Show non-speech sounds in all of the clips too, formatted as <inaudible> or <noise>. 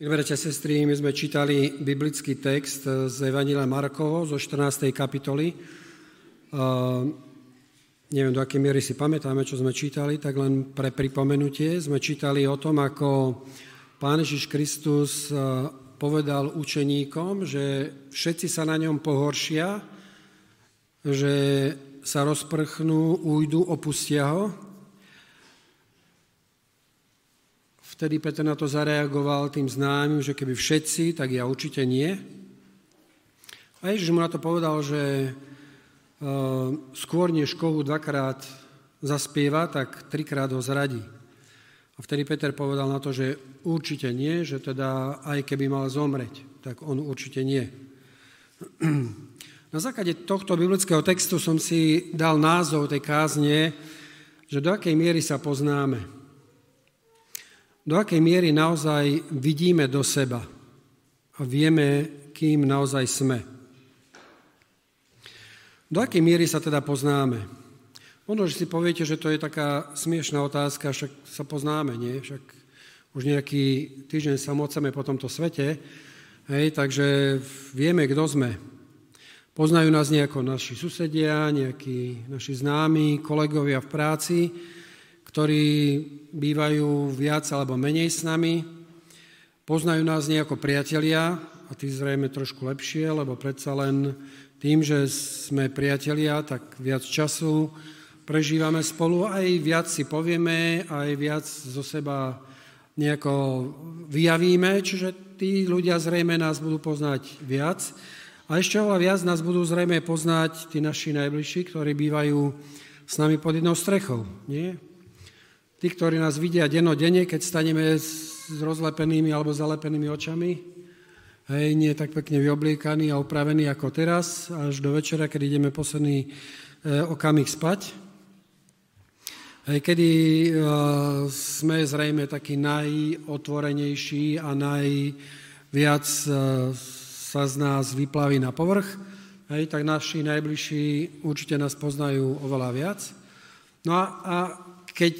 Bratia a sestry, my sme čítali biblický text z Evanila Markovo zo 14. kapitoly. Neviem, do akej miery si pamätáme, čo sme čítali, tak len pre pripomenutie. Sme čítali o tom, ako Pán Ježiš Kristus povedal učeníkom, že všetci sa na ňom pohoršia, že sa rozprchnú, újdu, opustia ho Vtedy Peter na to zareagoval tým známym, že keby všetci, tak ja určite nie. A Ježiš mu na to povedal, že uh, skôr než kohu dvakrát zaspieva, tak trikrát ho zradí. A vtedy Peter povedal na to, že určite nie, že teda aj keby mal zomreť, tak on určite nie. Na základe tohto biblického textu som si dal názov tej kázne, že do akej miery sa poznáme do akej miery naozaj vidíme do seba a vieme, kým naozaj sme. Do akej miery sa teda poznáme? Možno, že si poviete, že to je taká smiešná otázka, však sa poznáme, nie? Však už nejaký týždeň sa moceme po tomto svete, hej, takže vieme, kto sme. Poznajú nás nejako naši susedia, nejakí naši známi, kolegovia v práci, ktorí bývajú viac alebo menej s nami, poznajú nás nejako priatelia, a tí zrejme trošku lepšie, lebo predsa len tým, že sme priatelia, tak viac času prežívame spolu, aj viac si povieme, aj viac zo seba nejako vyjavíme, čiže tí ľudia zrejme nás budú poznať viac. A ešte oveľa viac nás budú zrejme poznať tí naši najbližší, ktorí bývajú s nami pod jednou strechou. Nie? Tí, ktorí nás vidia dennodenne, keď staneme s rozlepenými alebo zalepenými očami, hej, nie tak pekne vyobliekaní a upravení ako teraz, až do večera, keď ideme posledný e, okamih spať. Hej, kedy e, sme zrejme takí najotvorenejší a najviac e, sa z nás vyplaví na povrch, hej, tak naši najbližší určite nás poznajú oveľa viac. No a, a keď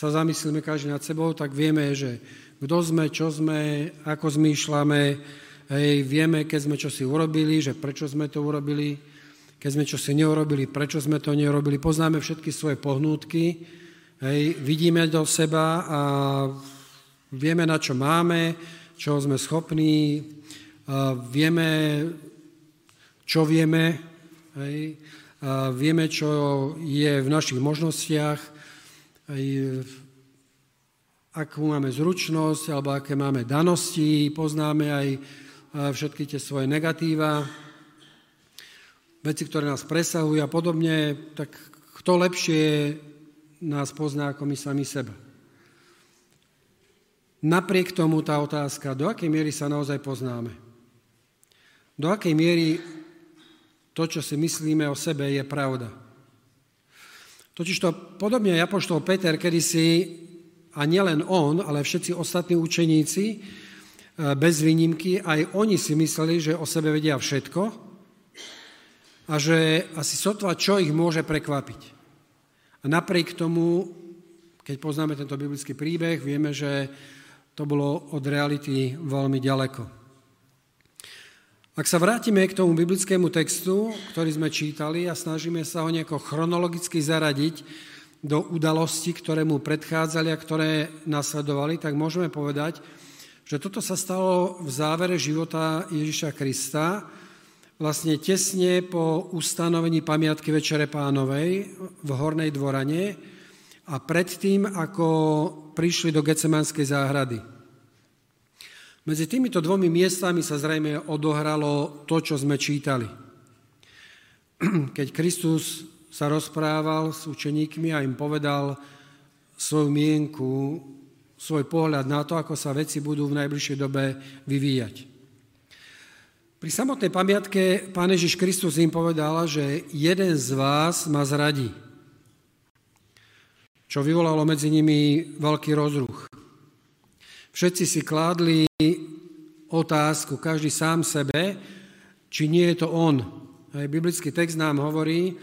sa zamyslíme každý nad sebou, tak vieme, že kto sme, čo sme, ako zmýšľame, hej, vieme, keď sme čo si urobili, že prečo sme to urobili, keď sme čo si neurobili, prečo sme to neurobili, poznáme všetky svoje pohnútky, hej, vidíme do seba a vieme, na čo máme, čo sme schopní, vieme, čo vieme, hej, vieme, čo je v našich možnostiach, aj akú máme zručnosť alebo aké máme danosti, poznáme aj všetky tie svoje negatíva, veci, ktoré nás presahujú a podobne, tak kto lepšie nás pozná ako my sami seba. Napriek tomu tá otázka, do akej miery sa naozaj poznáme. Do akej miery to, čo si myslíme o sebe, je pravda. Totižto podobne Apoštol Peter kedysi, a nielen on, ale všetci ostatní učeníci, e, bez výnimky, aj oni si mysleli, že o sebe vedia všetko a že asi sotva čo ich môže prekvapiť. A napriek tomu, keď poznáme tento biblický príbeh, vieme, že to bolo od reality veľmi ďaleko. Ak sa vrátime k tomu biblickému textu, ktorý sme čítali a snažíme sa ho nejako chronologicky zaradiť do udalostí, ktoré mu predchádzali a ktoré nasledovali, tak môžeme povedať, že toto sa stalo v závere života Ježiša Krista, vlastne tesne po ustanovení pamiatky Večere pánovej v Hornej dvorane a predtým, ako prišli do Gecemanskej záhrady. Medzi týmito dvomi miestami sa zrejme odohralo to, čo sme čítali. <clears throat> Keď Kristus sa rozprával s učeníkmi a im povedal svoju mienku, svoj pohľad na to, ako sa veci budú v najbližšej dobe vyvíjať. Pri samotnej pamiatke Pán Ježiš Kristus im povedal, že jeden z vás ma zradí, čo vyvolalo medzi nimi veľký rozruch. Všetci si kládli otázku, každý sám sebe, či nie je to on. Aj biblický text nám hovorí eh,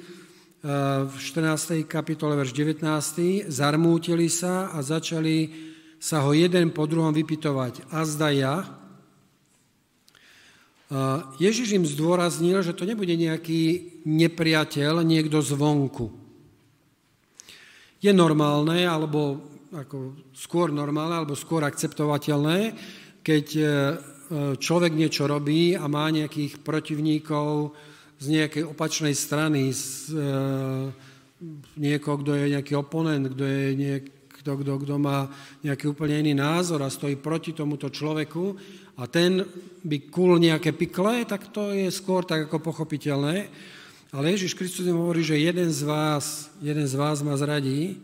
v 14. kapitole, verš 19. Zarmútili sa a začali sa ho jeden po druhom vypitovať. A zda ja? Ježiš im zdôraznil, že to nebude nejaký nepriateľ, niekto zvonku. Je normálne, alebo ako skôr normálne, alebo skôr akceptovateľné, keď e, človek niečo robí a má nejakých protivníkov z nejakej opačnej strany, z, e, niekoho, kto je nejaký oponent, kto je niekto, kto, kto má nejaký úplne iný názor a stojí proti tomuto človeku a ten by kul nejaké pikle, tak to je skôr tak ako pochopiteľné. Ale Ježiš Kristus im hovorí, že jeden z vás, jeden z vás ma zradí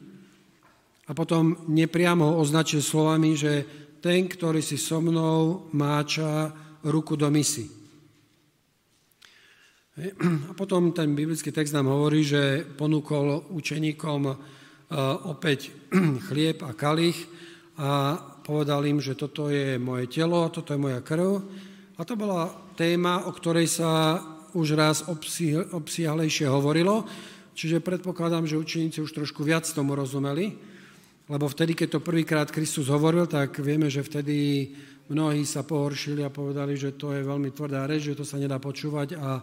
potom nepriamo označil slovami, že ten, ktorý si so mnou máča ruku do misy. <clears throat> A potom ten biblický text nám hovorí, že ponúkol učeníkom e, opäť <clears throat> chlieb a kalich a povedal im, že toto je moje telo, toto je moja krv. A to bola téma, o ktorej sa už raz obsiahlejšie hovorilo, čiže predpokladám, že učeníci už trošku viac tomu rozumeli, lebo vtedy, keď to prvýkrát Kristus hovoril, tak vieme, že vtedy mnohí sa pohoršili a povedali, že to je veľmi tvrdá reč, že to sa nedá počúvať a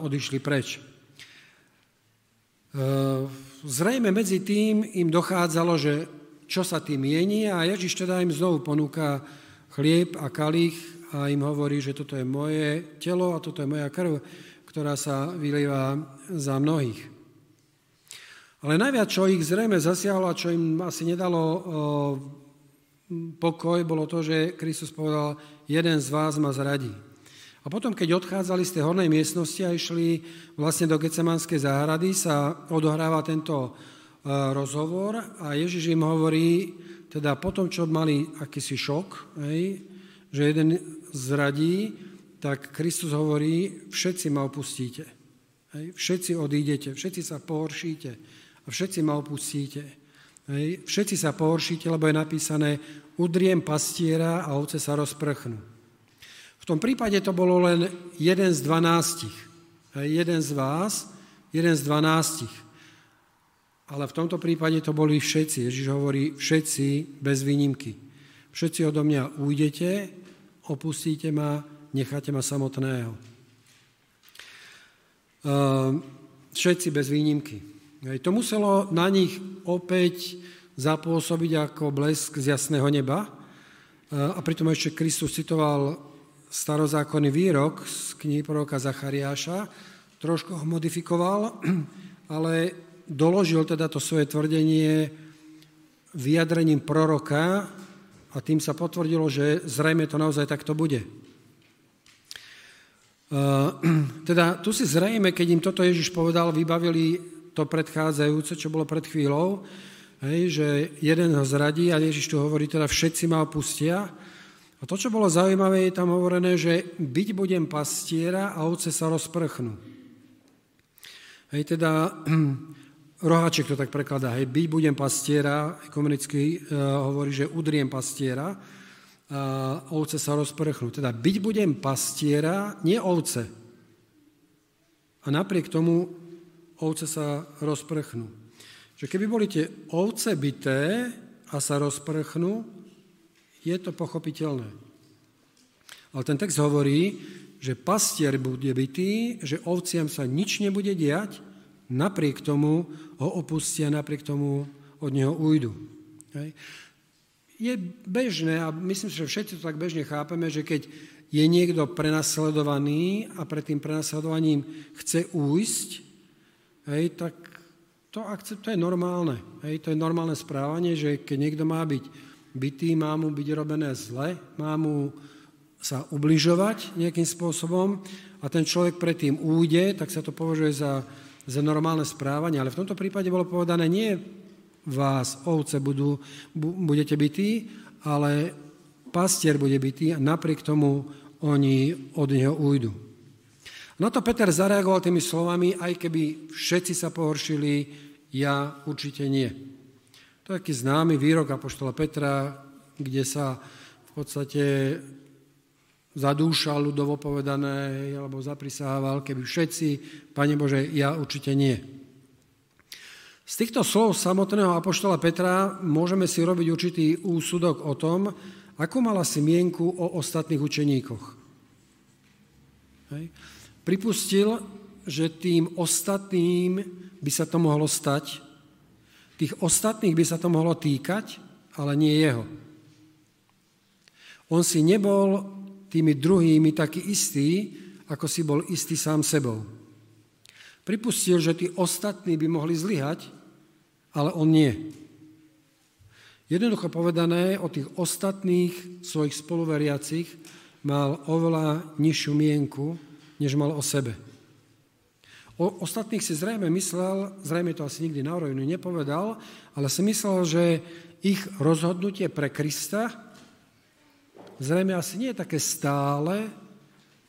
odišli preč. E, zrejme medzi tým im dochádzalo, že čo sa tým mieni a Ježiš teda im znovu ponúka chlieb a kalich a im hovorí, že toto je moje telo a toto je moja krv, ktorá sa vylieva za mnohých. Ale najviac, čo ich zrejme zasiahlo a čo im asi nedalo pokoj, bolo to, že Kristus povedal, jeden z vás ma zradí. A potom, keď odchádzali z tej hornej miestnosti a išli vlastne do Gecemanskej záhrady, sa odohráva tento rozhovor a Ježiš im hovorí, teda potom, čo mali akýsi šok, hej, že jeden zradí, tak Kristus hovorí, všetci ma opustíte. Hej, všetci odídete, všetci sa pohoršíte všetci ma opustíte. Hej. Všetci sa pohoršíte, lebo je napísané, udriem pastiera a ovce sa rozprchnú. V tom prípade to bolo len jeden z dvanástich. Hej. Jeden z vás, jeden z dvanástich. Ale v tomto prípade to boli všetci. Ježiš hovorí všetci bez výnimky. Všetci odo mňa ujdete, opustíte ma, necháte ma samotného. Ehm, všetci bez výnimky. To muselo na nich opäť zapôsobiť ako blesk z jasného neba. A pritom ešte Kristus citoval starozákonný výrok z knihy proroka Zachariáša, trošku ho modifikoval, <clears throat> ale doložil teda to svoje tvrdenie vyjadrením proroka a tým sa potvrdilo, že zrejme to naozaj takto bude. <clears throat> Teda tu si zrejme, keď im toto Ježiš povedal, vybavili to predchádzajúce, čo bolo pred chvíľou, hej, že jeden ho zradí a Ježiš tu hovorí, teda všetci ma opustia. A to, čo bolo zaujímavé, je tam hovorené, že byť budem pastiera a ovce sa rozprchnú. Hej, teda <clears throat> Roháček to tak prekladá, hej, byť budem pastiera, ekumenicky uh, hovorí, že udriem pastiera, a ovce sa rozprchnú. Teda byť budem pastiera, nie ovce. A napriek tomu ovce sa rozprchnú. Že keby boli tie ovce byté a sa rozprchnú, je to pochopiteľné. Ale ten text hovorí, že pastier bude bytý, že ovciam sa nič nebude diať, napriek tomu ho opustia, napriek tomu od neho ujdu. Je bežné, a myslím si, že všetci to tak bežne chápeme, že keď je niekto prenasledovaný a pred tým prenasledovaním chce újsť, hej, tak to akceptuje normálne. Hej, to je normálne správanie, že keď niekto má byť bytý, má mu byť robené zle, má mu sa ubližovať nejakým spôsobom a ten človek predtým újde, tak sa to považuje za, za normálne správanie. Ale v tomto prípade bolo povedané, nie vás, ovce, budú, budete bytí, ale pastier bude bytý a napriek tomu oni od neho újdu. Na to Peter zareagoval tými slovami, aj keby všetci sa pohoršili, ja určite nie. To je taký známy výrok Apoštola Petra, kde sa v podstate zadúšal ľudovo povedané, alebo zaprisával, keby všetci, Pane Bože, ja určite nie. Z týchto slov samotného apoštola Petra môžeme si robiť určitý úsudok o tom, ako mala si mienku o ostatných učeníkoch. Hej. Pripustil, že tým ostatným by sa to mohlo stať, tých ostatných by sa to mohlo týkať, ale nie jeho. On si nebol tými druhými taký istý, ako si bol istý sám sebou. Pripustil, že tí ostatní by mohli zlyhať, ale on nie. Jednoducho povedané, o tých ostatných svojich spoluveriacich mal oveľa nižšiu mienku, než mal o sebe. O ostatných si zrejme myslel, zrejme to asi nikdy na rovinu nepovedal, ale si myslel, že ich rozhodnutie pre Krista zrejme asi nie je také stále,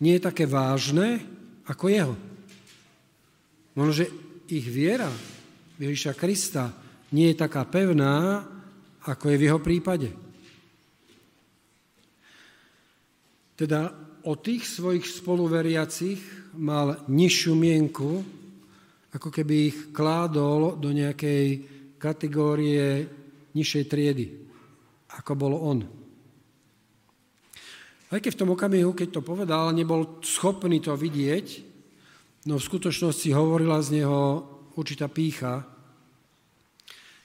nie je také vážne ako jeho. Možno, že ich viera Ježiša Krista nie je taká pevná, ako je v jeho prípade. Teda o tých svojich spoluveriacich mal nižšiu mienku, ako keby ich kládol do nejakej kategórie nižšej triedy, ako bol on. Aj keď v tom okamihu, keď to povedal, nebol schopný to vidieť, no v skutočnosti hovorila z neho určitá pícha,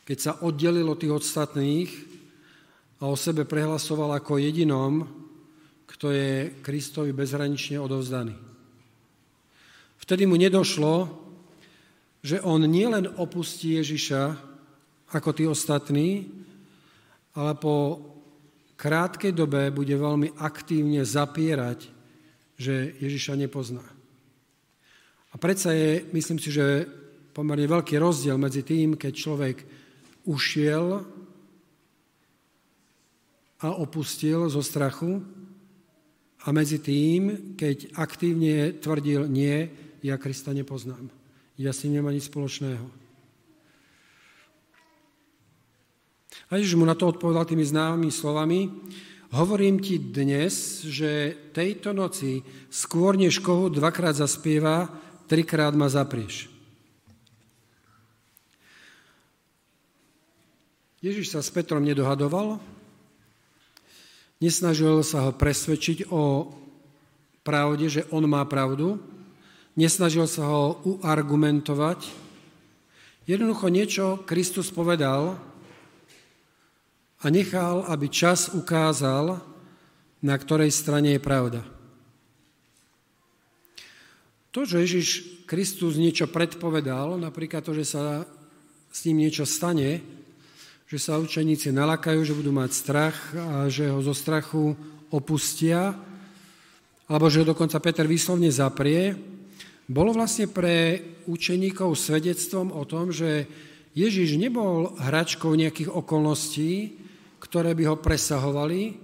keď sa oddelil od tých ostatných a o sebe prehlasoval ako jedinom, kto je Kristovi bezhranične odovzdaný. Vtedy mu nedošlo, že on nielen opustí Ježiša ako tí ostatní, ale po krátkej dobe bude veľmi aktívne zapierať, že Ježiša nepozná. A predsa je, myslím si, že pomerne veľký rozdiel medzi tým, keď človek ušiel a opustil zo strachu a medzi tým, keď aktívne tvrdil nie, ja Krista nepoznám. Ja s ním nemám nič spoločného. A Ježiš mu na to odpovedal tými známymi slovami, hovorím ti dnes, že tejto noci skôr než koho dvakrát zaspieva, trikrát ma zaprieš. Ježiš sa s Petrom nedohadoval, nesnažil sa ho presvedčiť o pravde, že on má pravdu, nesnažil sa ho uargumentovať. Jednoducho niečo Kristus povedal a nechal, aby čas ukázal, na ktorej strane je pravda. To, že Ježiš Kristus niečo predpovedal, napríklad to, že sa s ním niečo stane, že sa učeníci nalakajú, že budú mať strach a že ho zo strachu opustia, alebo že ho dokonca Peter výslovne zaprie, bolo vlastne pre učeníkov svedectvom o tom, že Ježiš nebol hračkou nejakých okolností, ktoré by ho presahovali,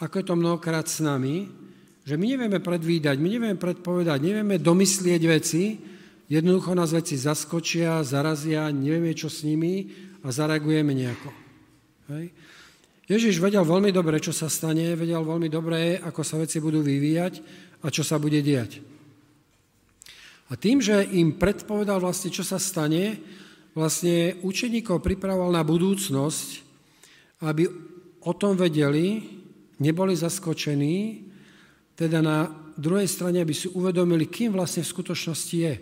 ako je to mnohokrát s nami, že my nevieme predvídať, my nevieme predpovedať, nevieme domyslieť veci, jednoducho nás veci zaskočia, zarazia, nevieme, čo s nimi a zareagujeme nejako. Hej. Ježiš vedel veľmi dobre, čo sa stane, vedel veľmi dobre, ako sa veci budú vyvíjať a čo sa bude diať. A tým, že im predpovedal vlastne, čo sa stane, vlastne učeníkov pripravoval na budúcnosť, aby o tom vedeli, neboli zaskočení teda na druhej strane, aby si uvedomili, kým vlastne v skutočnosti je.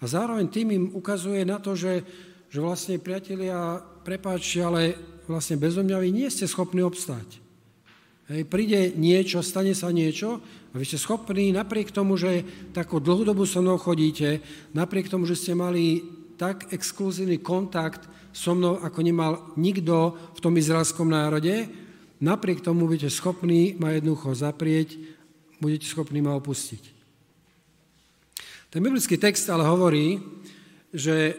A zároveň tým im ukazuje na to, že, že vlastne priatelia, prepáčte, ale vlastne bezo mňa vy nie ste schopní obstáť. Hej, príde niečo, stane sa niečo a vy ste schopní, napriek tomu, že takú dlhú dobu so mnou chodíte, napriek tomu, že ste mali tak exkluzívny kontakt so mnou, ako nemal nikto v tom izraelskom národe, Napriek tomu budete schopní ma jednoducho zaprieť, budete schopní ma opustiť. Ten biblický text ale hovorí, že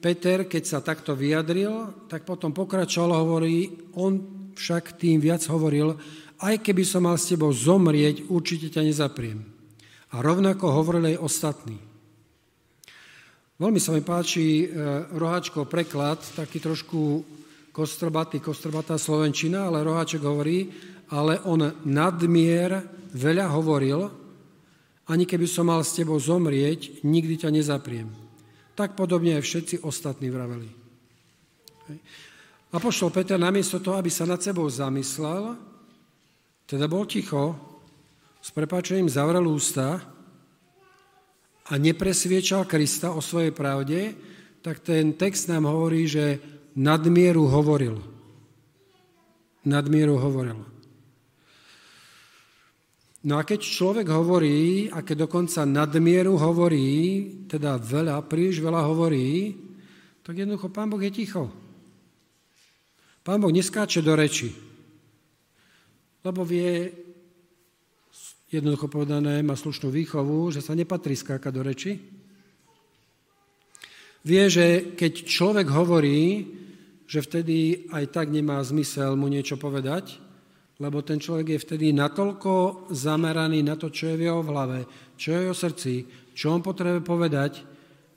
Peter, keď sa takto vyjadril, tak potom pokračoval hovorí, on však tým viac hovoril, aj keby som mal s tebou zomrieť, určite ťa nezapriem. A rovnako hovorili aj ostatní. Veľmi sa mi páči e, roháčkov preklad, taký trošku kostrbatý, kostrbatá slovenčina, ale Roháček hovorí, ale on nadmier veľa hovoril, ani keby som mal s tebou zomrieť, nikdy ťa nezapriem. Tak podobne aj všetci ostatní vraveli. Apoštol Peter namiesto toho, aby sa nad sebou zamyslel, teda bol ticho, s prepáčením zavrel ústa a nepresviečal Krista o svojej pravde, tak ten text nám hovorí, že nadmieru hovoril. Nadmieru hovoril. No a keď človek hovorí, a keď dokonca nadmieru hovorí, teda veľa, príliš veľa hovorí, tak jednoducho Pán Boh je ticho. Pán Boh neskáče do reči, lebo vie, jednoducho povedané, má slušnú výchovu, že sa nepatrí skákať do reči. Vie, že keď človek hovorí, že vtedy aj tak nemá zmysel mu niečo povedať, lebo ten človek je vtedy natoľko zameraný na to, čo je v jeho hlave, čo je v jeho srdci, čo on potrebuje povedať,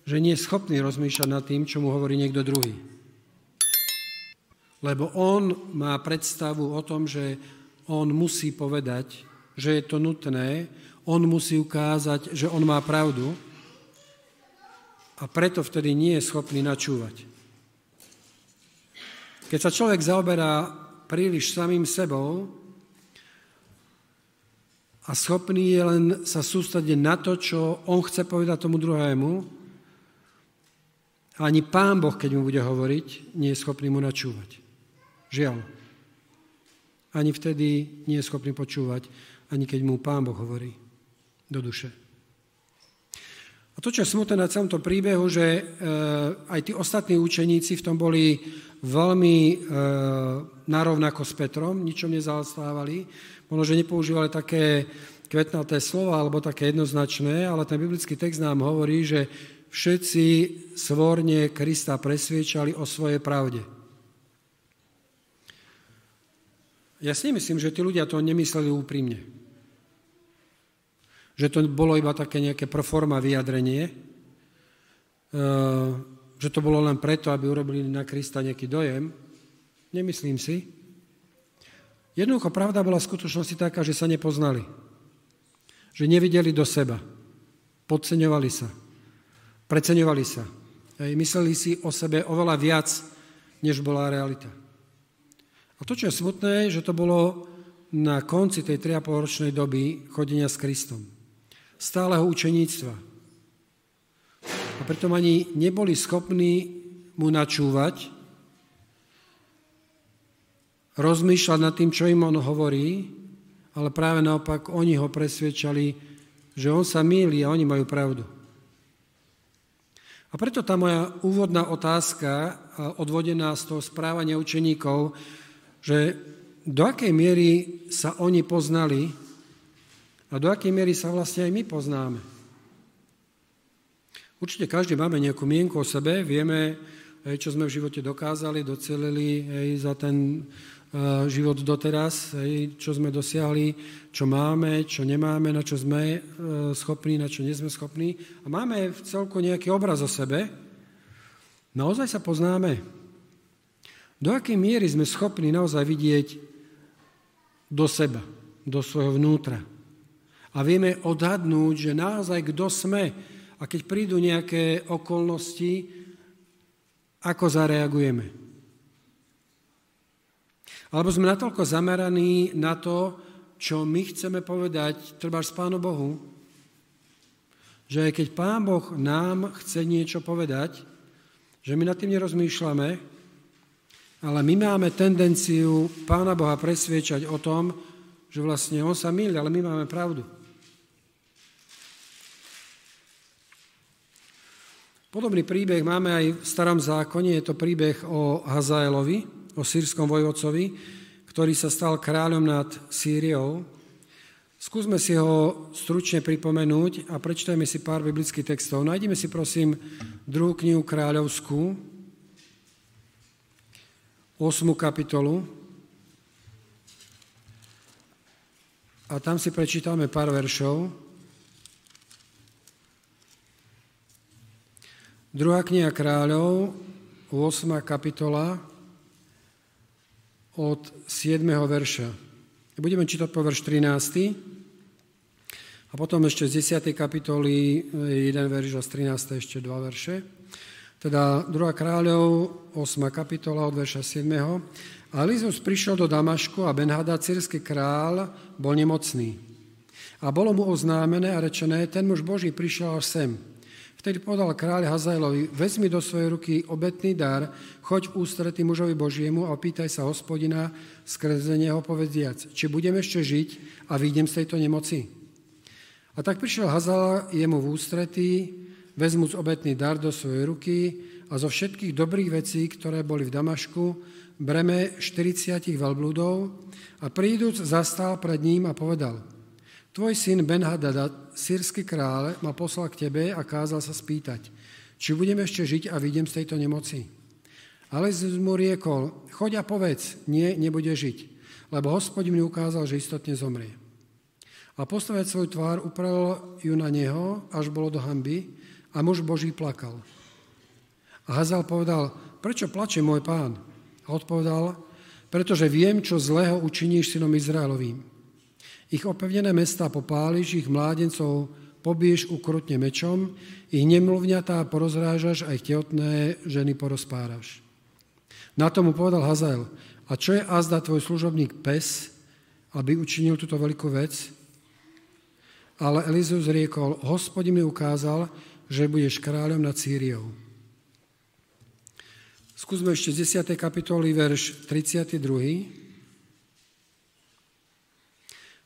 že nie je schopný rozmýšľať nad tým, čo mu hovorí niekto druhý. Lebo on má predstavu o tom, že on musí povedať, že je to nutné, on musí ukázať, že on má pravdu a preto vtedy nie je schopný načúvať. Keď sa človek zaoberá príliš samým sebou a schopný je len sa sústrediť na to, čo on chce povedať tomu druhému. A ani pán Boh, keď mu bude hovoriť, nie je schopný mu načúvať. Žiaľ. Ani vtedy nie je schopný počúvať, ani keď mu pán Boh hovorí do duše. A to, čo je smutné na celom tom príbehu, že e, aj tí ostatní učeníci v tom boli veľmi e, narovnako s Petrom, ničom nezastávali, možno, že nepoužívali také kvetnaté slova alebo také jednoznačné, ale ten biblický text nám hovorí, že všetci svorne Krista presviečali o svojej pravde. Ja si nemyslím, že tí ľudia to nemysleli úprimne že to bolo iba také nejaké proforma vyjadrenie, eh, že to bolo len preto, aby urobili na Krista nejaký dojem. Nemyslím si. Jednoducho pravda bola v skutočnosti taká, že sa nepoznali. Že nevideli do seba. Podceňovali sa. Preceňovali sa. Mysleli si o sebe oveľa viac, než bola realita. A to, čo je smutné, že to bolo na konci tej 3,5 ročnej doby chodenia s Kristom stáleho učeníctva. A preto ani neboli schopní mu načúvať, rozmýšľať nad tým, čo im on hovorí, ale práve naopak oni ho presvedčali, že on sa mýli a oni majú pravdu. A preto tá moja úvodná otázka, odvodená z toho správania učeníkov, že do akej miery sa oni poznali a do akej miery sa vlastne aj my poznáme. Určite každý máme nejakú mienku o sebe, vieme, čo sme v živote dokázali, docelili za ten uh, život doteraz, čo sme dosiahli, čo máme, čo nemáme, na čo sme uh, schopní, na čo nie sme schopní. A máme v celku nejaký obraz o sebe. Naozaj sa poznáme. Do akej miery sme schopní naozaj vidieť do seba, do svojho vnútra a vieme odhadnúť, že naozaj kto sme a keď prídu nejaké okolnosti, ako zareagujeme. Alebo sme natoľko zameraní na to, čo my chceme povedať, treba s Pánu Bohu, že keď Pán Boh nám chce niečo povedať, že my nad tým nerozmýšľame, ale my máme tendenciu Pána Boha presviečať o tom, že vlastne On sa milí, ale my máme pravdu. Podobný príbeh máme aj v starom zákone, je to príbeh o Hazaelovi, o sírskom vojvodcovi, ktorý sa stal kráľom nad Sýriou. Skúsme si ho stručne pripomenúť a prečtajme si pár biblických textov. Nájdeme si prosím druhú knihu kráľovskú, 8. kapitolu. A tam si prečítame pár veršov. Druhá kniha kráľov, 8. kapitola, od 7. verša. Budeme čítať po verš 13. A potom ešte z 10. kapitoly jeden verš a z 13. ešte dva verše. Teda 2. kráľov, 8. kapitola od verša 7. A Elizeus prišiel do Damašku a Benhada, sírsky král, bol nemocný. A bolo mu oznámené a rečené, ten muž Boží prišiel až sem. Vtedy povedal kráľ Hazajlovi, vezmi do svojej ruky obetný dar, choď v ústretí mužovi Božiemu a opýtaj sa hospodina skrze neho povediac, či budem ešte žiť a výjdem z tejto nemoci. A tak prišiel Hazal jemu v ústretí, vezmúc obetný dar do svojej ruky a zo všetkých dobrých vecí, ktoré boli v Damašku, breme 40 veľblúdov a príduc zastal pred ním a povedal – Tvoj syn Ben-Hadad, sírsky kráľ, ma poslal k tebe a kázal sa spýtať, či budem ešte žiť a vidím z tejto nemoci. Ale mu riekol, choď a povedz, nie, nebude žiť, lebo hospodin mi ukázal, že istotne zomrie. A postavať svoj tvár upravil ju na neho, až bolo do hamby, a muž Boží plakal. A Hazal povedal, prečo plače môj pán? A odpovedal, pretože viem, čo zlého učiníš synom Izraelovým. Ich opevnené mesta popáliš, ich mládencov pobiješ ukrutne mečom, ich nemluvňatá porozrážaš a ich tehotné ženy porozpáraš. Na tomu povedal Hazael, a čo je azda tvoj služobník pes, aby učinil túto veľkú vec? Ale Elizeus riekol, hospodin mi ukázal, že budeš kráľom nad Sýriou. Skúsme ešte z 10. kapitoly, verš 32.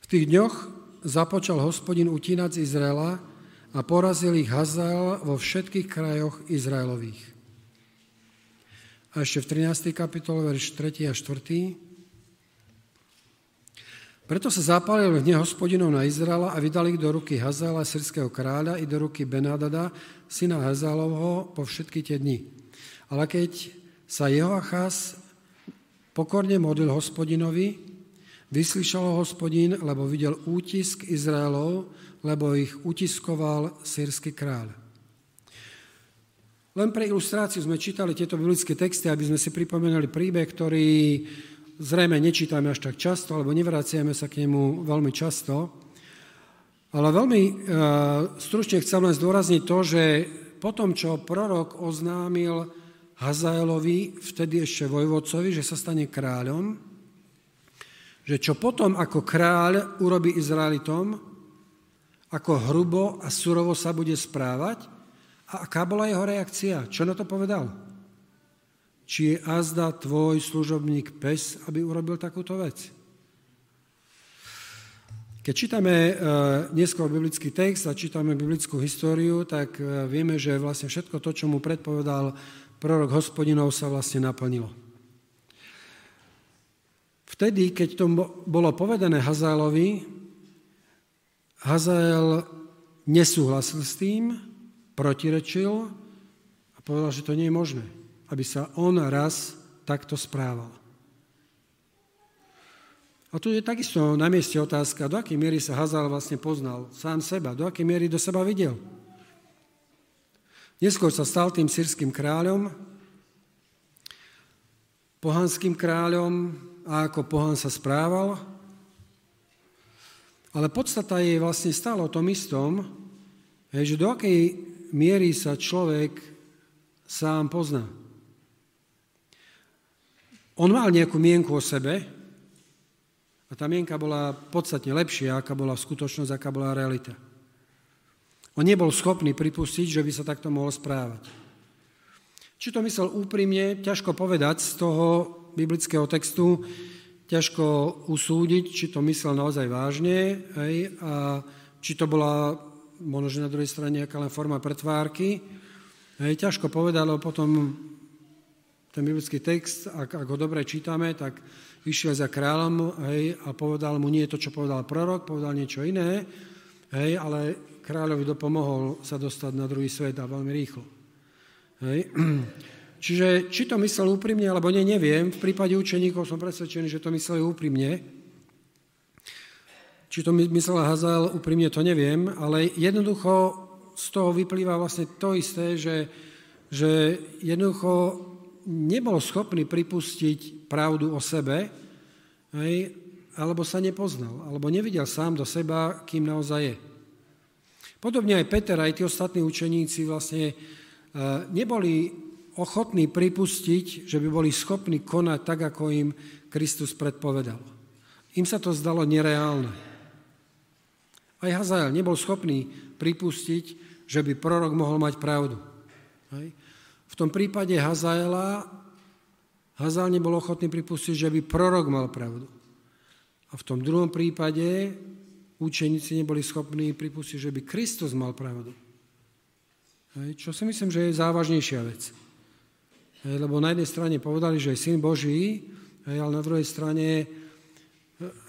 Tých dňoch započal hospodin utínať z Izraela a porazil ich Hazael vo všetkých krajoch Izraelových. A ešte v 13. kapitole, verš 3. a 4. Preto sa zapálil v hne hospodinov na Izraela a vydali ich do ruky Hazaela, srdského kráľa, i do ruky Benadada, syna Hazaelovho, po všetky tie dni. Ale keď sa Jehoachaz pokorne modlil hospodinovi, Vyslyšal ho hospodín, lebo videl útisk Izraelov, lebo ich utiskoval sírsky kráľ. Len pre ilustráciu sme čítali tieto biblické texty, aby sme si pripomenuli príbeh, ktorý zrejme nečítame až tak často, alebo nevraciame sa k nemu veľmi často. Ale veľmi e, stručne chcem len zdôrazniť to, že po tom, čo prorok oznámil Hazaelovi, vtedy ešte vojvodcovi, že sa stane kráľom, že čo potom ako kráľ urobí Izraelitom, ako hrubo a surovo sa bude správať a aká bola jeho reakcia? Čo na to povedal? Či je azda tvoj služobník pes, aby urobil takúto vec? Keď čítame e, neskôr biblický text a čítame biblickú históriu, tak e, vieme, že vlastne všetko to, čo mu predpovedal prorok hospodinov, sa vlastne naplnilo. Vtedy, keď to bolo povedané Hazaelovi, Hazael nesúhlasil s tým, protirečil a povedal, že to nie je možné, aby sa on raz takto správal. A tu je takisto na mieste otázka, do akej miery sa Hazal vlastne poznal sám seba, do akej miery do seba videl. Neskôr sa stal tým sírským kráľom, pohanským kráľom, a ako pohán sa správal, ale podstata je vlastne stále o tom istom, že do akej miery sa človek sám pozná. On mal nejakú mienku o sebe a tá mienka bola podstatne lepšia, aká bola skutočnosť, aká bola realita. On nebol schopný pripustiť, že by sa takto mohol správať. Či to myslel úprimne, ťažko povedať z toho biblického textu ťažko usúdiť, či to myslel naozaj vážne hej, a či to bola možno, že na druhej strane nejaká len forma pretvárky. Hej, ťažko povedať, lebo potom ten biblický text, ak, ak ho dobre čítame, tak vyšiel za kráľom hej, a povedal mu nie to, čo povedal prorok, povedal niečo iné, hej, ale kráľovi dopomohol sa dostať na druhý svet a veľmi rýchlo. Hej. <clears throat> Čiže či to myslel úprimne, alebo nie, neviem. V prípade učeníkov som presvedčený, že to mysleli úprimne. Či to myslel Hazael úprimne, to neviem, ale jednoducho z toho vyplýva vlastne to isté, že, že jednoducho nebol schopný pripustiť pravdu o sebe, hej, alebo sa nepoznal, alebo nevidel sám do seba, kým naozaj je. Podobne aj Peter, aj tí ostatní učeníci vlastne neboli ochotní pripustiť, že by boli schopní konať tak, ako im Kristus predpovedal. Im sa to zdalo nereálne. Aj Hazael nebol schopný pripustiť, že by prorok mohol mať pravdu. V tom prípade Hazaela Hazael nebol ochotný pripustiť, že by prorok mal pravdu. A v tom druhom prípade učeníci neboli schopní pripustiť, že by Kristus mal pravdu. Hej, čo si myslím, že je závažnejšia vec. Hej, lebo na jednej strane povedali, že je syn Boží, hej, ale na druhej strane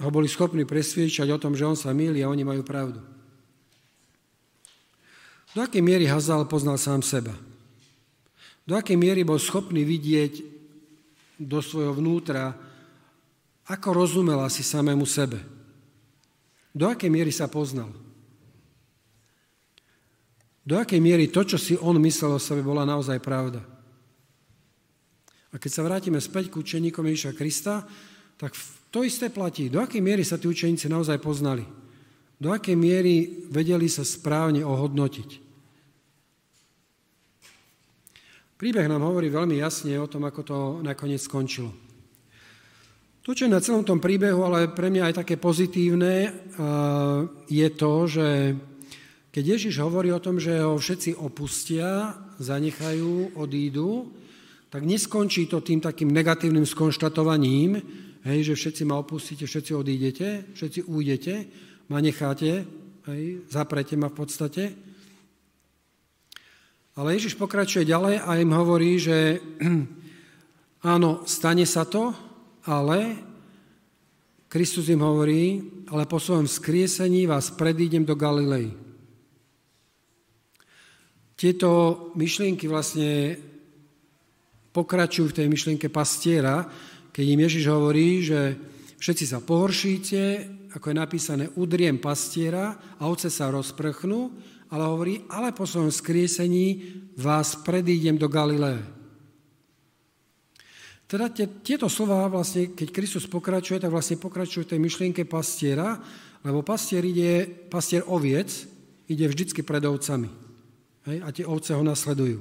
ho boli schopní presviečať o tom, že on sa milí a oni majú pravdu. Do akej miery Hazal poznal sám seba? Do akej miery bol schopný vidieť do svojho vnútra, ako rozumel asi samému sebe? Do akej miery sa poznal? Do akej miery to, čo si on myslel o sebe, bola naozaj pravda? A keď sa vrátime späť k učeníkom Ježiša Krista, tak to isté platí. Do akej miery sa tí učeníci naozaj poznali? Do akej miery vedeli sa správne ohodnotiť? Príbeh nám hovorí veľmi jasne o tom, ako to nakoniec skončilo. To, čo je na celom tom príbehu, ale pre mňa aj také pozitívne, je to, že keď Ježiš hovorí o tom, že ho všetci opustia, zanechajú, odídu, tak neskončí to tým takým negatívnym skonštatovaním, hej, že všetci ma opustíte, všetci odídete, všetci újdete, ma necháte, hej, zaprete ma v podstate, ale Ježiš pokračuje ďalej a im hovorí, že <clears throat> áno, stane sa to, ale Kristus im hovorí, ale po svojom skriesení vás predídem do Galilei. Tieto myšlienky vlastne pokračujú v tej myšlienke pastiera, keď im Ježiš hovorí, že všetci sa pohoršíte, ako je napísané, udriem pastiera a ovce sa rozprchnú ale hovorí, ale po svojom skriesení vás predídem do Galileje. Teda tieto slova, vlastne, keď Kristus pokračuje, tak vlastne pokračuje v tej myšlienke pastiera, lebo pastier ide, pastier oviec ide vždycky pred ovcami. Hej? A tie ovce ho nasledujú.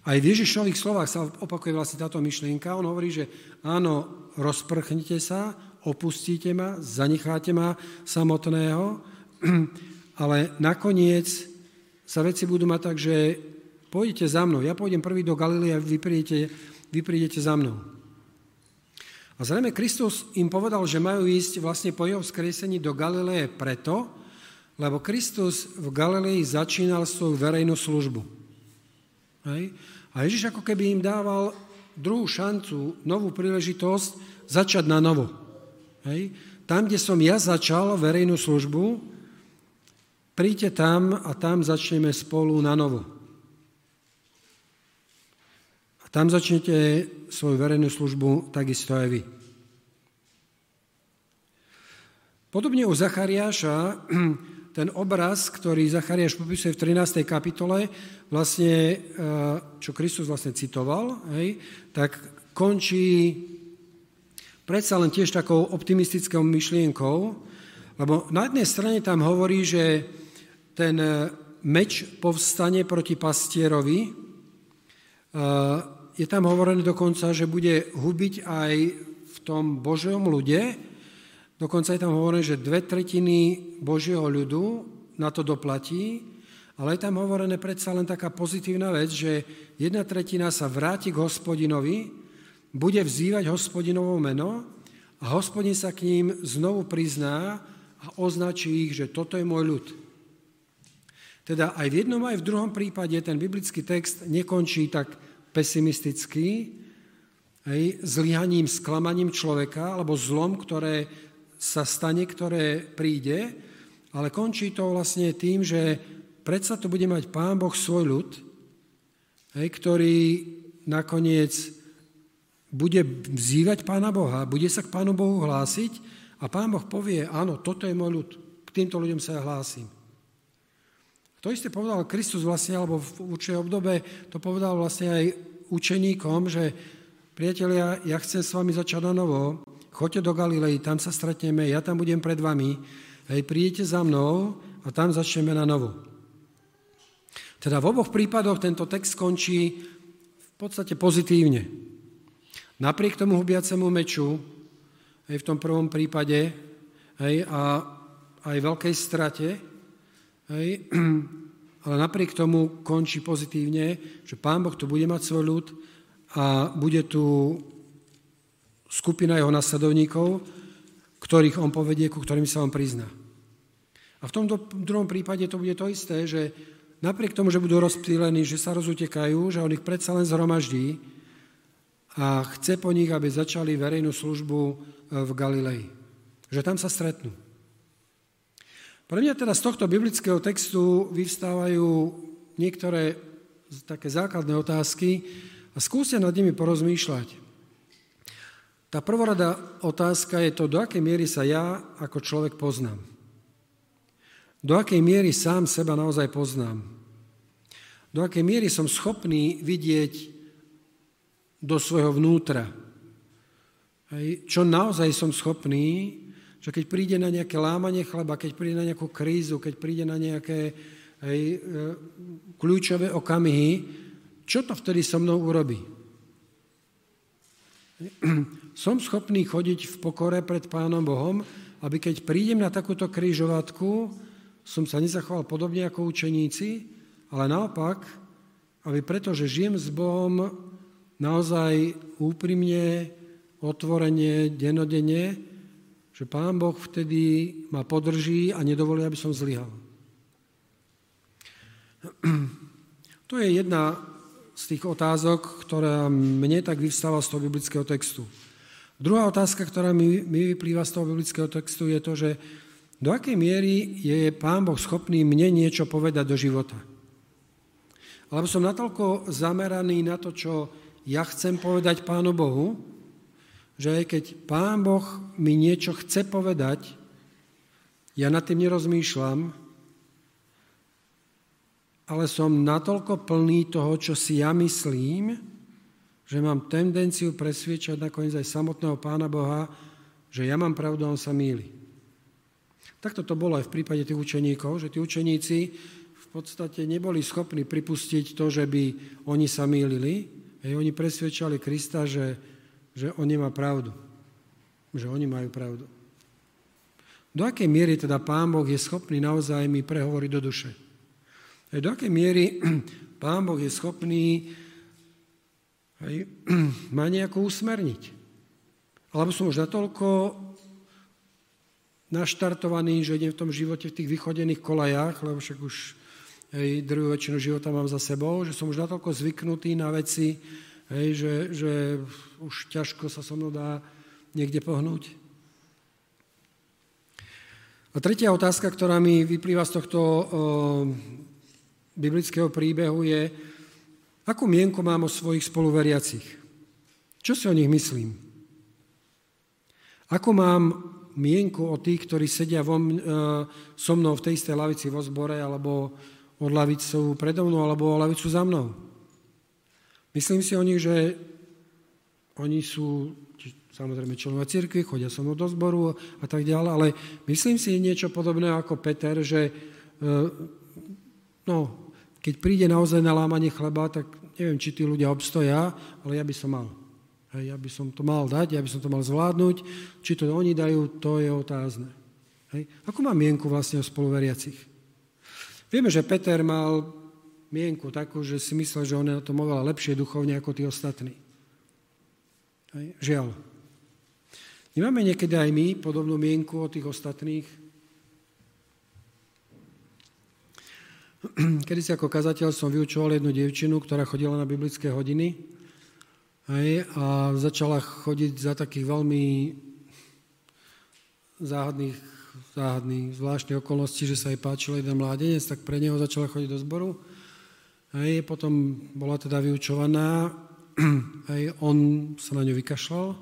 Aj v Ježišových slovách sa opakuje vlastne táto myšlienka. On hovorí, že áno, rozprchnite sa, opustíte ma, zanecháte ma samotného, <clears throat> ale nakoniec sa veci budú mať tak, že pôjdete za mnou, ja pôjdem prvý do Galilea a vy prídete, vy prídete za mnou. A zrejme Kristus im povedal, že majú ísť vlastne po jeho skresení do Galileje preto, lebo Kristus v Galilei začínal svoju verejnú službu. Hej? A Ježiš ako keby im dával druhú šancu, novú príležitosť začať na novo. Hej? Tam, kde som ja začal verejnú službu, Príďte tam a tam začneme spolu na novo. A tam začnete svoju verejnú službu takisto aj vy. Podobne u Zachariáša, ten obraz, ktorý Zachariáš popisuje v 13. kapitole, vlastne, e, čo Kristus vlastne citoval, hej, tak končí predsa len tiež takou optimistickou myšlienkou, lebo na jednej strane tam hovorí, že ten e, meč povstane proti pastierovi. E, je tam hovorené dokonca, že bude hubiť aj v tom Božom ľude. Dokonca je tam hovorené, že dve tretiny Božieho ľudu na to doplatí, ale je tam hovorené predsa len taká pozitívna vec, že jedna tretina sa vráti k hospodinovi, bude vzývať hospodinovo meno a hospodin sa k ním znovu prizná a označí ich, že toto je môj ľud. Teda aj v jednom, aj v druhom prípade ten biblický text nekončí tak pesimisticky, hej, zlyhaním, sklamaním človeka, alebo zlom, ktoré sa stane, ktoré príde, ale končí to vlastne tým, že predsa to bude mať Pán Boh svoj ľud, hej, ktorý nakoniec bude vzývať Pána Boha, bude sa k Pánu Bohu hlásiť a Pán Boh povie, áno, toto je môj ľud, k týmto ľuďom sa ja hlásim. To isté povedal Kristus vlastne, alebo v určitej obdobe to povedal vlastne aj učeníkom, že priatelia, ja chcem s vami začať na novo, choďte do Galilei, tam sa stretneme, ja tam budem pred vami, hej, prídete za mnou a tam začneme na novo. Teda v oboch prípadoch tento text skončí v podstate pozitívne. Napriek tomu hubiacemu meču, aj v tom prvom prípade, hej, a aj veľkej strate, hej, <clears throat> ale napriek tomu končí pozitívne, že Pán Boh tu bude mať svoj ľud a bude tu skupina jeho nasledovníkov, ktorých on povedie, ku ktorým sa on prizná. A v tomto druhom prípade to bude to isté, že napriek tomu, že budú rozptýlení, že sa rozutekajú, že on ich predsa len zhromaždí a chce po nich, aby začali verejnú službu e, v Galilei. Že tam sa stretnú. Pre mňa teda z tohto biblického textu vyvstávajú niektoré také základné otázky a skúste nad nimi porozmýšľať. Tá prvorada otázka je to, do akej miery sa ja ako človek poznám. Do akej miery sám seba naozaj poznám? Do akej miery som schopný vidieť do svojho vnútra? Čo naozaj som schopný, že keď príde na nejaké lámanie chleba, keď príde na nejakú krízu, keď príde na nejaké hej, e, kľúčové okamihy, čo to vtedy so mnou urobí? Som schopný chodiť v pokore pred Pánom Bohom, aby keď prídem na takúto krížovatku, som sa nezachoval podobne ako učeníci, ale naopak, aby preto, že žijem s Bohom naozaj úprimne, otvorene, denodenne, že Pán Boh vtedy ma podrží a nedovolí, aby som zlyhal. <clears throat> To je jedna z tých otázok, ktorá mne tak vyvstáva z toho biblického textu. Druhá otázka, ktorá mi, mi vyplýva z toho biblického textu, je to, že do akej miery je Pán Boh schopný mne niečo povedať do života? Alebo som natoľko zameraný na to, čo ja chcem povedať Pánu Bohu, že aj keď Pán Boh mi niečo chce povedať, ja nad tým nerozmýšľam, ale som natoľko plný toho, čo si ja myslím, že mám tendenciu presviečať nakoniec aj samotného Pána Boha, že ja mám pravdu a on sa míli. Takto to bolo aj v prípade tých učeníkov, že tí učeníci v podstate neboli schopní pripustiť to, že by oni sa mýlili. Hej, oni presvedčali Krista, že, že on nemá pravdu. Že oni majú pravdu. Do akej miery teda Pán Boh je schopný naozaj mi prehovoriť do duše? Hej, do akej miery <clears throat> Pán Boh je schopný hej, <clears throat> ma nejako usmerniť? Alebo som už natoľko naštartovaný, že idem v tom živote v tých vychodených kolajách, lebo však už hej, druhú väčšinu života mám za sebou, že som už natoľko zvyknutý na veci, hej, že, že už ťažko sa so mnou dá niekde pohnúť. A tretia otázka, ktorá mi vyplýva z tohto o, biblického príbehu je, akú mienku mám o svojich spoluveriacich? Čo si o nich myslím? Ako mám mienku o tých, ktorí sedia vo, e, so mnou v tej istej lavici vo zbore, alebo od lavicu predo mnou, alebo o lavicu za mnou. Myslím si o nich, že oni sú samozrejme členovia cirkvi, chodia so mnou do zboru a tak ďalej, ale myslím si niečo podobné ako Peter, že e, no, keď príde naozaj na lámanie chleba, tak neviem, či tí ľudia obstoja, ale ja by som mal. Hej, ja by som to mal dať, ja by som to mal zvládnuť. Či to oni dajú, to je otázne. Hej. Ako má mienku vlastne o spoluveriacich? Vieme, že Peter mal mienku takú, že si myslel, že on je na tom oveľa lepšie duchovne ako tí ostatní. Hej. Žiaľ. Nemáme niekedy aj my podobnú mienku o tých ostatných? <clears throat> Kedy si ako kazateľ som vyučoval jednu dievčinu, ktorá chodila na biblické hodiny Hej, a začala chodiť za takých veľmi záhadných, záhadných, zvláštnych okolností, že sa jej páčil jeden mládenec, tak pre neho začala chodiť do zboru. Hej, potom bola teda vyučovaná, <clears throat> hej, on sa na ňu vykašľal,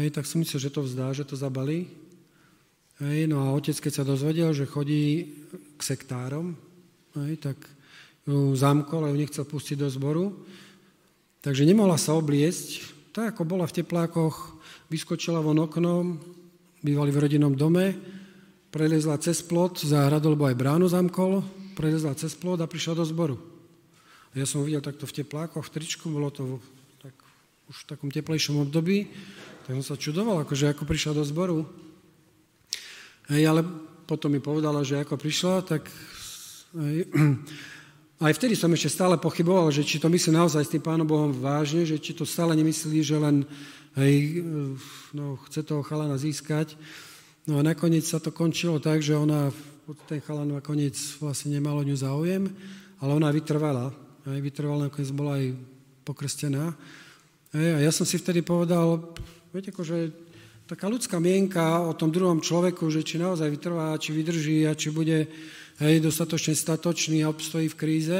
hej, tak som myslel, že to vzdá, že to zabalí. Hej, no a otec, keď sa dozvedel, že chodí k sektárom, hej, tak ju zamkol a ju nechcel pustiť do zboru, Takže nemohla sa obliecť, tak ako bola v teplákoch, vyskočila von oknom, bývali v rodinnom dome, prelezla cez plot, záhradu, lebo aj bránu zamkol, prelezla cez plod a prišla do zboru. Ja som videl takto v teplákoch, v tričku, bolo to tak, už v takom teplejšom období, tak som sa čudoval, akože ako prišla do zboru. Hej, ale potom mi povedala, že ako prišla, tak <clears throat> aj vtedy som ešte stále pochyboval, že či to myslí naozaj s tým Pánom Bohom vážne, že či to stále nemyslí, že len hej, no, chce toho chalana získať. No a nakoniec sa to končilo tak, že ona, ten chalan nakoniec vlastne nemalo ňu záujem, ale ona vytrvala aj vytrvala, nakoniec bola aj pokrstená. Hej, a ja som si vtedy povedal, viete, akože taká ľudská mienka o tom druhom človeku, že či naozaj vytrvá, či vydrží a či bude hej, dostatočne statočný a obstojí v kríze,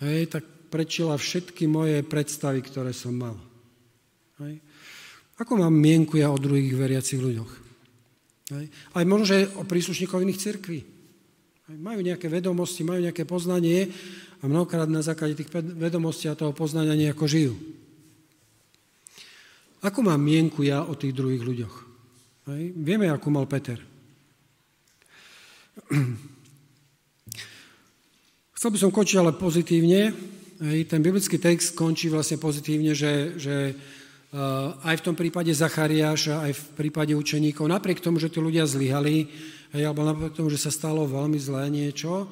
hej, tak prečila všetky moje predstavy, ktoré som mal. Hej. Ako mám mienku ja o druhých veriacich ľuďoch? Hej. Aj možno, že o príslušníkov iných cirkví. Majú nejaké vedomosti, majú nejaké poznanie a mnohokrát na základe tých vedomostí a toho poznania nejako žijú. Ako mám mienku ja o tých druhých ľuďoch? Hej. Vieme, ako mal Peter. <clears throat> Chcel by som končiť ale pozitívne. Ten biblický text končí vlastne pozitívne, že, že uh, aj v tom prípade Zachariáša, aj v prípade učeníkov, napriek tomu, že tí ľudia zlyhali, alebo napriek tomu, že sa stalo veľmi zlé niečo,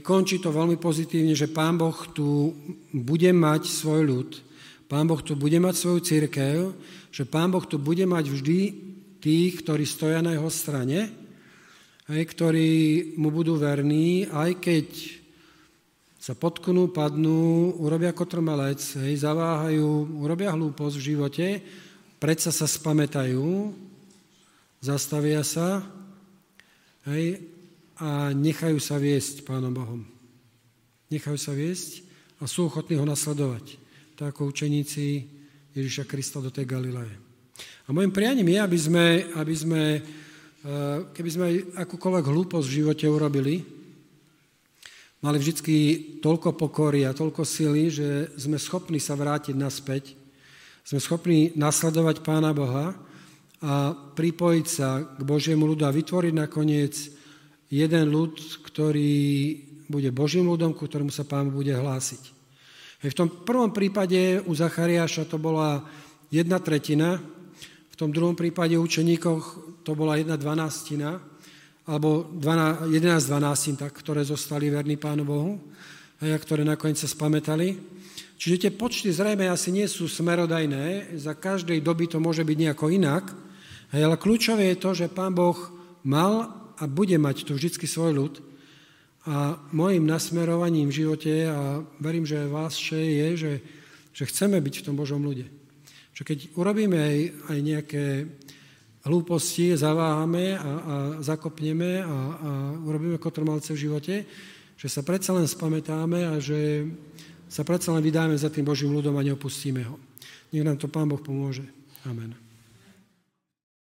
končí to veľmi pozitívne, že Pán Boh tu bude mať svoj ľud, Pán Boh tu bude mať svoju církev, že Pán Boh tu bude mať vždy tých, ktorí stoja na jeho strane, ktorí mu budú verní, aj keď sa potknú, padnú, urobia kotrmelec, hej, zaváhajú, urobia hlúposť v živote, predsa sa spametajú, zastavia sa, hej, a nechajú sa viesť Pánom Bohom. Nechajú sa viesť a sú ochotní ho nasledovať, tak ako učeníci Ježiša Krista do tej Galileje. A môjim prianím je, aby sme, aby sme eh, keby sme akúkoľvek hlúposť v živote urobili, mali vždy toľko pokory a toľko sily, že sme schopní sa vrátiť naspäť, sme schopní nasledovať Pána Boha a pripojiť sa k Božiemu ľudu a vytvoriť nakoniec jeden ľud, ktorý bude Božím ľudom, ku ktorému sa pán bude hlásiť. V tom prvom prípade u Zachariáša to bola jedna tretina, v tom druhom prípade učeníkoch to bola jedna dvanástina, alebo 11 dvanástin, tak, ktoré zostali verní Pánu Bohu, a ktoré nakoniec sa spametali. Čiže tie počty zrejme asi nie sú smerodajné, za každej doby to môže byť nejako inak, ale kľúčové je to, že Pán Boh mal a bude mať tu vždy svoj ľud. A môjim nasmerovaním v živote, a verím, že vás še je, že, že chceme byť v tom Božom ľude. Že keď urobíme aj, aj nejaké hlúposti, zaváhame a, a zakopneme a, a urobíme kotrmalce v živote, že sa predsa len spamätáme a že sa predsa len vydáme za tým Božím ľudom a neopustíme ho. Nech nám to Pán Boh pomôže. Amen.